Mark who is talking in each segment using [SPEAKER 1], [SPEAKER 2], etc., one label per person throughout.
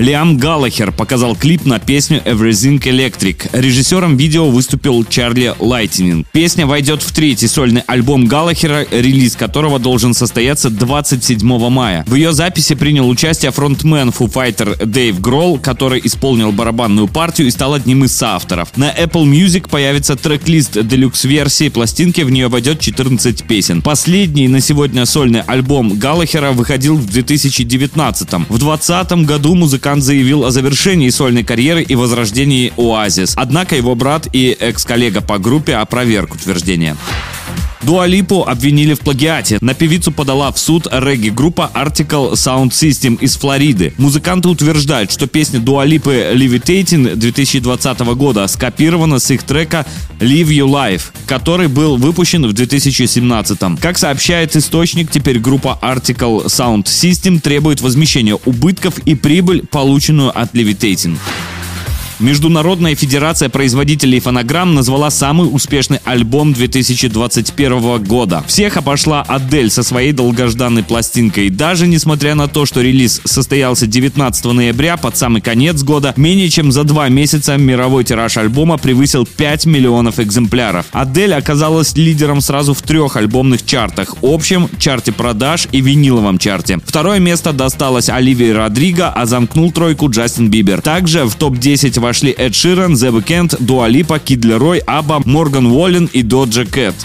[SPEAKER 1] Лиам Галлахер показал клип на песню Everything Electric. Режиссером видео выступил Чарли Лайтинин. Песня войдет в третий сольный альбом Галлахера, релиз которого должен состояться 27 мая. В ее записи принял участие фронтмен Foo Fighter Дэйв Гролл, который исполнил барабанную партию и стал одним из соавторов. На Apple Music появится трек-лист делюкс-версии пластинки, в нее войдет 14 песен. Последний на сегодня сольный альбом Галлахера выходил в 2019 В 2020 году музыкант музыкант заявил о завершении сольной карьеры и возрождении Оазис. Однако его брат и экс-коллега по группе опроверг утверждение. Дуалипу обвинили в плагиате. На певицу подала в суд регги-группа Article Sound System из Флориды. Музыканты утверждают, что песня Дуалипы Levitating 2020 года скопирована с их трека Live You Life, который был выпущен в 2017. Как сообщает источник, теперь группа Article Sound System требует возмещения убытков и прибыль, полученную от Levitating. Международная федерация производителей фонограмм назвала самый успешный альбом 2021 года. Всех обошла Адель со своей долгожданной пластинкой. Даже несмотря на то, что релиз состоялся 19 ноября под самый конец года, менее чем за два месяца мировой тираж альбома превысил 5 миллионов экземпляров. Адель оказалась лидером сразу в трех альбомных чартах – общем, чарте продаж и виниловом чарте. Второе место досталось Оливии Родриго, а замкнул тройку Джастин Бибер. Также в топ-10 вошли Эд Ширан, The Weeknd, Дуа Липа, Кид Лерой, Абба, Морган Уоллен и Доджа Кэт.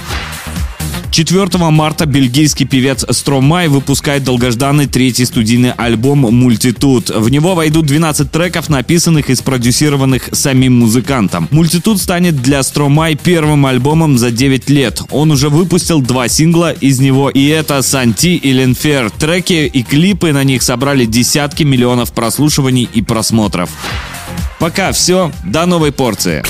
[SPEAKER 1] 4 марта бельгийский певец Стромай выпускает долгожданный третий студийный альбом «Мультитуд». В него войдут 12 треков, написанных и спродюсированных самим музыкантом. «Мультитуд» станет для Стромай первым альбомом за 9 лет. Он уже выпустил два сингла из него, и это «Санти» и «Ленфер». Треки и клипы на них собрали десятки миллионов прослушиваний и просмотров. Пока все, до новой порции.